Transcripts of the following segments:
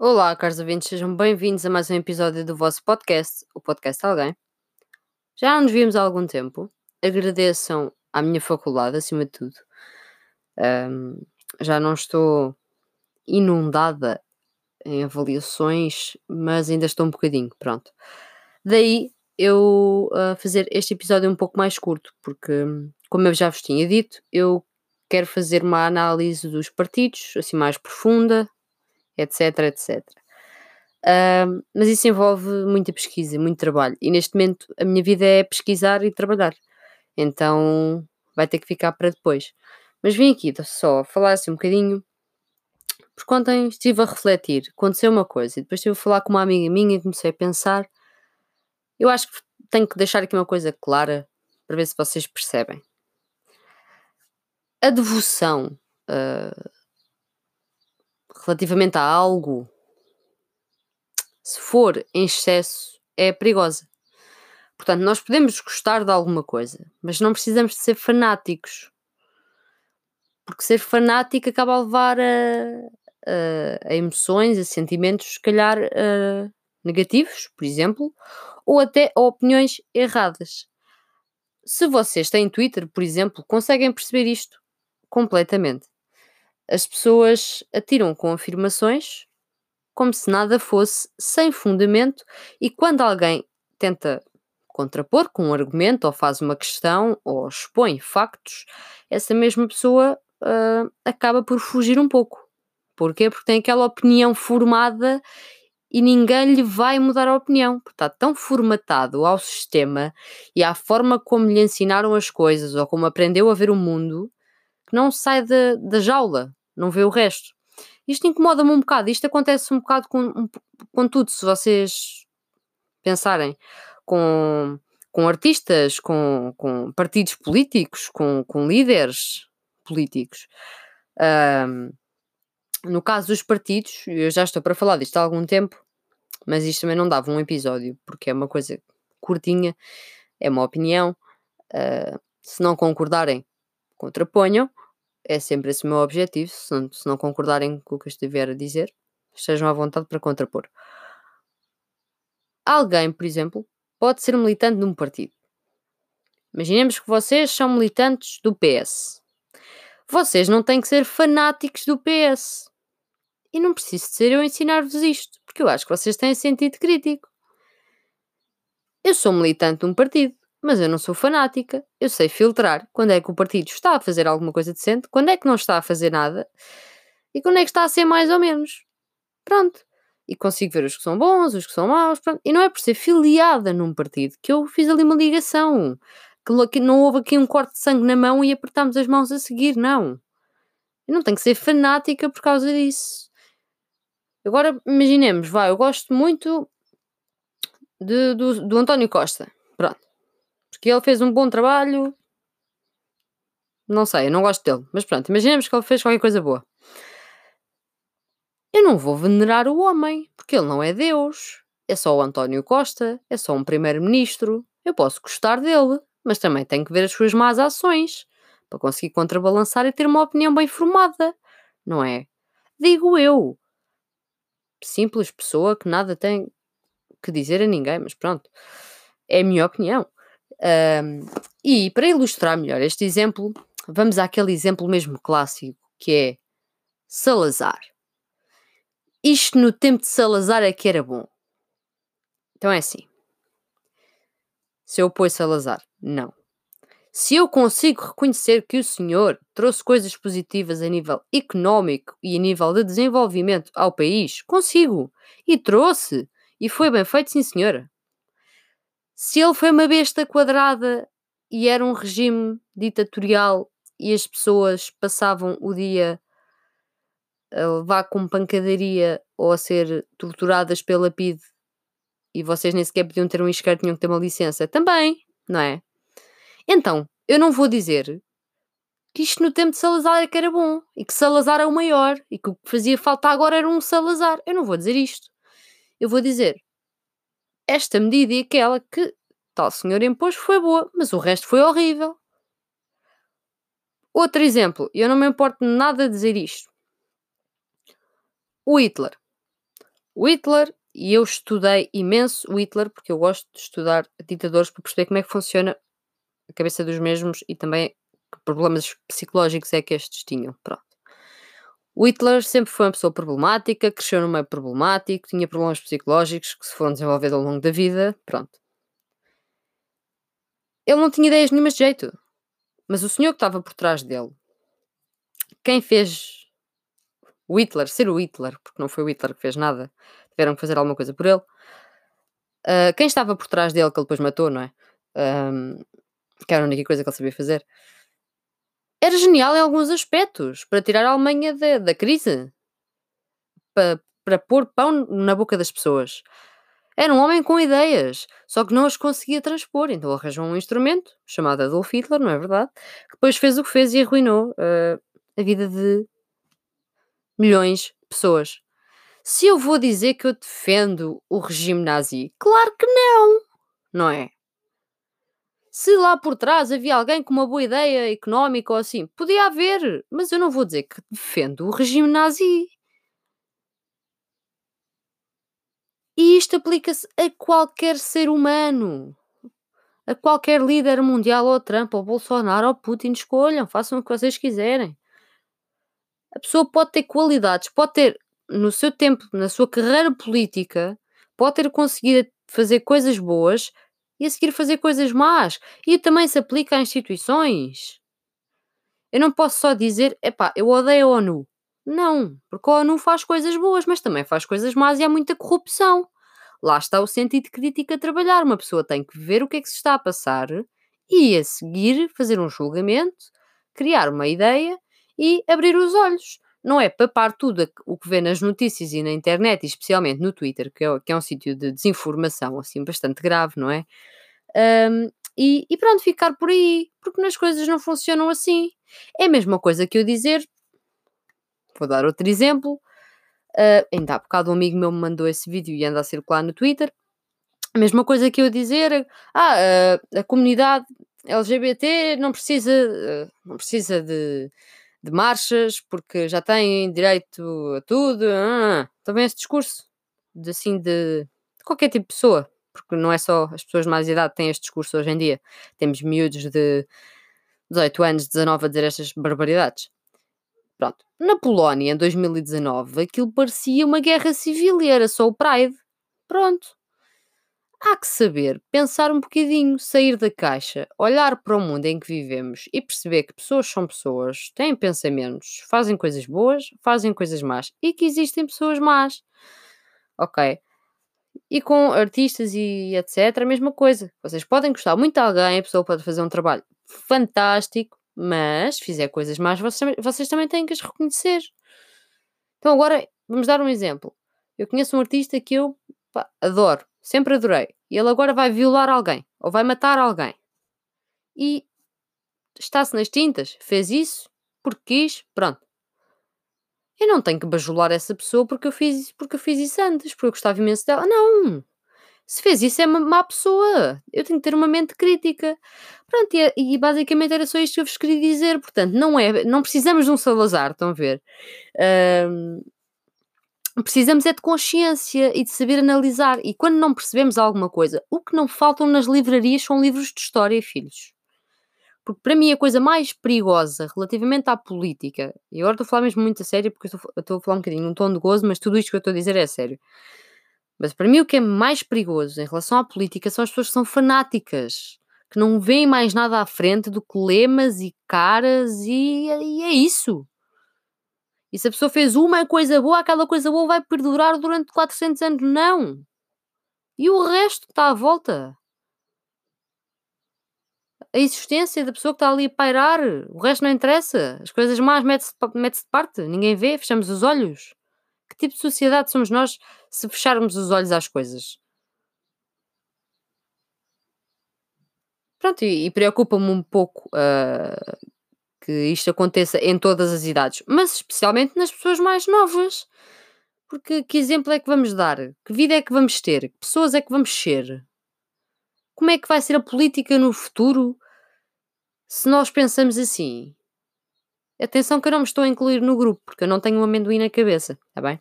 Olá, caros ouvintes, sejam bem-vindos a mais um episódio do vosso podcast, o Podcast Alguém. Já nos vimos há algum tempo. Agradeçam à minha faculdade, acima de tudo. Ahm, já não estou inundada em avaliações, mas ainda estou um bocadinho, pronto. Daí eu ah, fazer este episódio um pouco mais curto, porque, como eu já vos tinha dito, eu quero fazer uma análise dos partidos, assim mais profunda, etc, etc. Ahm, mas isso envolve muita pesquisa, muito trabalho. E neste momento a minha vida é pesquisar e trabalhar. Então vai ter que ficar para depois. Mas vim aqui só falar assim um bocadinho, porque ontem estive a refletir, aconteceu uma coisa, e depois estive a falar com uma amiga minha e comecei a pensar. Eu acho que tenho que deixar aqui uma coisa clara para ver se vocês percebem. A devoção ah, relativamente a algo, se for em excesso, é perigosa. Portanto, nós podemos gostar de alguma coisa, mas não precisamos de ser fanáticos. Porque ser fanático acaba a levar a, a- a emoções, a sentimentos, se calhar, ah, negativos, por exemplo, ou até a opiniões erradas. Se vocês têm Twitter, por exemplo, conseguem perceber isto completamente. As pessoas atiram com afirmações como se nada fosse sem fundamento, e quando alguém tenta contrapor com um argumento, ou faz uma questão, ou expõe factos, essa mesma pessoa ah, acaba por fugir um pouco. Porquê? Porque tem aquela opinião formada e ninguém lhe vai mudar a opinião, porque está tão formatado ao sistema e à forma como lhe ensinaram as coisas ou como aprendeu a ver o mundo que não sai da, da jaula, não vê o resto. Isto incomoda-me um bocado, isto acontece um bocado com, um com tudo, se vocês pensarem com, com artistas, com, com partidos políticos, com, com líderes políticos. Ahm, no caso dos partidos, eu já estou para falar disto há algum tempo, mas isto também não dava um episódio, porque é uma coisa curtinha, é uma opinião. ah, se não concordarem, contraponham. É sempre esse o meu objetivo. Se não, se não concordarem com o que eu estiver a dizer, estejam à vontade para contrapor. Alguém, por exemplo, pode ser militante de um partido. Imaginemos que vocês são militantes do PS. Vocês não têm que ser fanáticos do PS. E não preciso de ser eu ensinar-vos isto, porque eu acho que vocês têm sentido crítico. Eu sou militante de um partido, mas eu não sou fanática. Eu sei filtrar quando é que o partido está a fazer alguma coisa decente, quando é que não está a fazer nada e quando é que está a ser mais ou menos. Pronto. E consigo ver os que são bons, os que são maus, pronto. E não é por ser filiada num partido que eu fiz ali uma ligação. Que não houve aqui um corte de sangue na mão e apertámos as mãos a seguir, não. Eu não tenho que ser fanática por causa disso. Agora, imaginemos, vai, eu gosto muito de- do, do António Costa. Pronto. Porque ele fez um bom trabalho. Não sei, eu não gosto dele. Mas pronto, imaginemos que ele fez qualquer coisa boa. Eu não vou venerar o homem, porque ele não é Deus. É só o António Costa, é só um primeiro-ministro. Eu posso gostar dele, mas também tenho que ver as suas más ações para conseguir contrabalançar e ter uma opinião bem formada, não é? Digo eu. Simples pessoa que nada tem que dizer a ninguém, mas pronto. É a minha opinião. Ahm, e para ilustrar melhor este exemplo, vamos àquele exemplo mesmo clássico que é Salazar. Isto no tempo de Salazar é que era bom. Então é assim. Se eu apoio Salazar, não. Se eu consigo reconhecer que o senhor trouxe coisas positivas a nível económico e a nível de desenvolvimento ao país, consigo. E trouxe. E foi bem feito, sim, senhora. Se ele foi uma besta quadrada e era um regime ditatorial e as pessoas passavam o dia a levar com pancadaria ou a ser torturadas pela PIDE e vocês nem sequer podiam ter um isqueiro, tinham que ter uma licença, também, não é? Então, eu não vou dizer que isto no tempo de Salazar é que era bom e que Salazar é o maior e que o que fazia falta agora era um Salazar. Eu não vou dizer isto. Eu vou dizer esta medida e aquela que tal senhor impôs foi boa, mas o resto foi horrível. Outro exemplo, eu não me importo nada de dizer isto. O Hitler. o Hitler, e eu estudei imenso o Hitler, porque eu gosto de estudar ditadores para perceber como é que funciona a cabeça dos mesmos e também que problemas psicológicos é que estes tinham. Pronto. O Hitler sempre foi uma pessoa problemática, cresceu no meio problemático, tinha problemas psicológicos que se foram desenvolvendo ao longo da vida. Pronto. Ele não tinha ideias nenhumas de jeito. Mas o senhor que estava por trás dele, quem fez o Hitler ser o Hitler, porque não foi o Hitler que fez nada, tiveram que fazer alguma coisa por ele. Uh, quem estava por trás dele, que ele depois matou, não é? Um, que era a única coisa que ele sabia fazer. Era genial em alguns aspectos, para tirar a Alemanha da, da crise, para, para pôr pão na boca das pessoas. Era um homem com ideias, só que não as conseguia transpor, então arranjou um instrumento, chamado Adolf Hitler, não é verdade? Que depois fez o que fez e arruinou uh, a vida de milhões de pessoas. Se eu vou dizer que eu defendo o regime nazi, claro que não, não é? Se lá por trás havia alguém com uma boa ideia económica ou assim, podia haver, mas eu não vou dizer que defendo o regime nazi. E isto aplica-se a qualquer ser humano. A qualquer líder mundial, ou Trump, ou Bolsonaro, ou Putin, escolham, façam o que vocês quiserem. A pessoa pode ter qualidades, pode ter, no seu tempo, na sua carreira política, pode ter conseguido fazer coisas boas e a seguir fazer coisas más. E também se aplica a instituições. Eu não posso só dizer, epá, eu odeio a ONU. Não, porque a ONU faz coisas boas, mas também faz coisas más e há muita corrupção. Lá está o sentido crítico a trabalhar. Uma pessoa tem que ver o que é que se está a passar e a seguir fazer um julgamento, criar uma ideia e abrir os olhos. Não é papar tudo o que vê nas notícias e na internet, e especialmente no Twitter, que é, que é um sítio de desinformação assim bastante grave, não é? Um, e, e, pronto, ficar por aí, porque nas coisas não funcionam assim. É a mesma coisa que eu dizer, Vou dar outro exemplo. Uh, ainda há bocado um amigo meu me mandou esse vídeo e anda a circular no Twitter. A mesma coisa que eu dizer, ah, uh, a comunidade LGBT não precisa, uh, não precisa de, de, marchas porque já têm direito a tudo. Ah, também esse discurso de, assim, de, de qualquer tipo de pessoa, porque não é só as pessoas de mais idade têm este discurso hoje em dia. Temos miúdos de 18 anos, 19 a dizer estas barbaridades. Pronto. Na Polónia, em 2019, aquilo parecia uma guerra civil e era só o Pride. Pronto. Há que saber, pensar um bocadinho, sair da caixa, olhar para o mundo em que vivemos e perceber que pessoas são pessoas, têm pensamentos, fazem coisas boas, fazem coisas más e que existem pessoas más. Ok. E com artistas e etc, a mesma coisa. Vocês podem gostar muito de alguém, a pessoa pode fazer um trabalho fantástico, mas se fizer coisas más, vocês, vocês também têm que as reconhecer. Então agora vamos dar um exemplo. Eu conheço um artista que eu pá, adoro, sempre adorei. E ele agora vai violar alguém ou vai matar alguém. E está-se nas tintas, fez isso porque quis, pronto. Eu não tenho que bajular essa pessoa porque eu fiz, porque eu fiz isso antes, porque eu gostava imenso dela. Não! se fez isso é uma má pessoa. Eu tenho que ter uma mente crítica. Pronto, e, e, basicamente era só isto que eu vos queria dizer. Portanto, não é, não precisamos de um Salazar, estão a ver? Um, precisamos é de consciência e de saber analisar. E quando não percebemos alguma coisa, o que não faltam nas livrarias são livros de história, filhos. Porque para mim a coisa mais perigosa relativamente à política, e agora estou a falar mesmo muito a sério, porque estou, estou a falar um bocadinho num tom de gozo, mas tudo isto que eu estou a dizer é sério. Mas para mim o que é mais perigoso em relação à política são as pessoas que são fanáticas, que não veem mais nada à frente do que lemas e caras e, e é isso. E se a pessoa fez uma coisa boa, aquela coisa boa vai perdurar durante 400 anos. Não! E o resto que está à volta? A existência da pessoa que está ali a pairar, o resto não interessa. As coisas más mete-se mete de parte, ninguém vê, fechamos os olhos. Que tipo de sociedade somos nós se fecharmos os olhos às coisas? Pronto, e, e preocupa-me um pouco uh, que isto aconteça em todas as idades, mas especialmente nas pessoas mais novas. Porque que exemplo é que vamos dar? Que vida é que vamos ter? Que pessoas é que vamos ser? Como é que vai ser a política no futuro se nós pensamos assim? Atenção que eu não me estou a incluir no grupo, porque eu não tenho um amendoim na cabeça, está bem?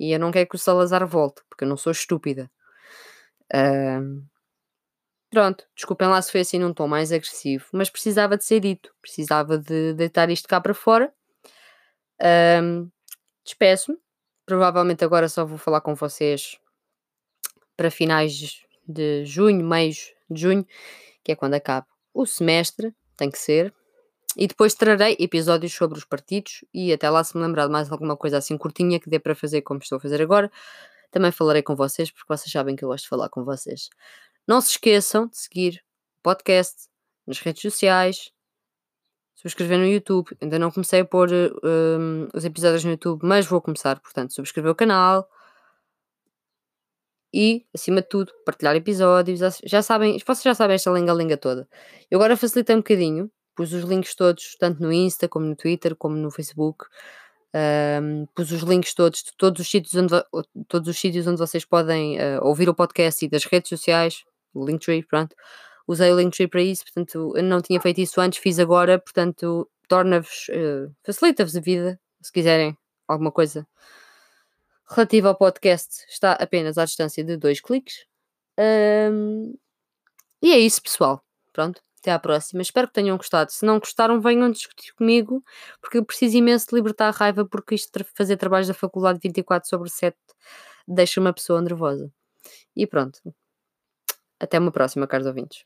E eu não quero que o Salazar volte, porque eu não sou estúpida. Uh, pronto, desculpem lá se foi assim num tom mais agressivo, mas precisava de ser dito, precisava de deitar isto cá para fora. Uh, Despeço-me. Provavelmente agora só vou falar com vocês para finais de junho, meios de junho, que é quando acaba o semestre, tem que ser. E depois trarei episódios sobre os partidos e até lá se me lembrar de mais alguma coisa assim curtinha que dê para fazer como estou a fazer agora, também falarei com vocês porque vocês sabem que eu gosto de falar com vocês. Não se esqueçam de seguir o podcast nas redes sociais, subscrever no YouTube. Ainda não comecei a pôr um, os episódios no YouTube, mas vou começar, portanto, subscrever o canal. E, acima de tudo, partilhar episódios. Já sabem, vocês já sabem esta lenga-lenga toda. Eu agora facilitei um bocadinho, pus os links todos, tanto no Insta, como no Twitter, como no Facebook. Um, pus os links todos de todos os sítios onde, todos os sítios onde vocês podem uh, ouvir o podcast e das redes sociais, Linktree, pronto usei o Linktree para isso, portanto, não tinha feito isso antes, fiz agora, portanto, torna-vos, uh, facilita-vos a vida, se quiserem alguma coisa relativa ao podcast, está apenas à distância de dois cliques. Um, e é isso, pessoal. Pronto, até à próxima. Espero que tenham gostado. Se não gostaram, venham discutir comigo, porque eu preciso imenso de libertar a raiva, porque isto de fazer trabalhos da faculdade 24 sobre 7 deixa uma pessoa nervosa. E pronto. Até uma próxima, caros ouvintes.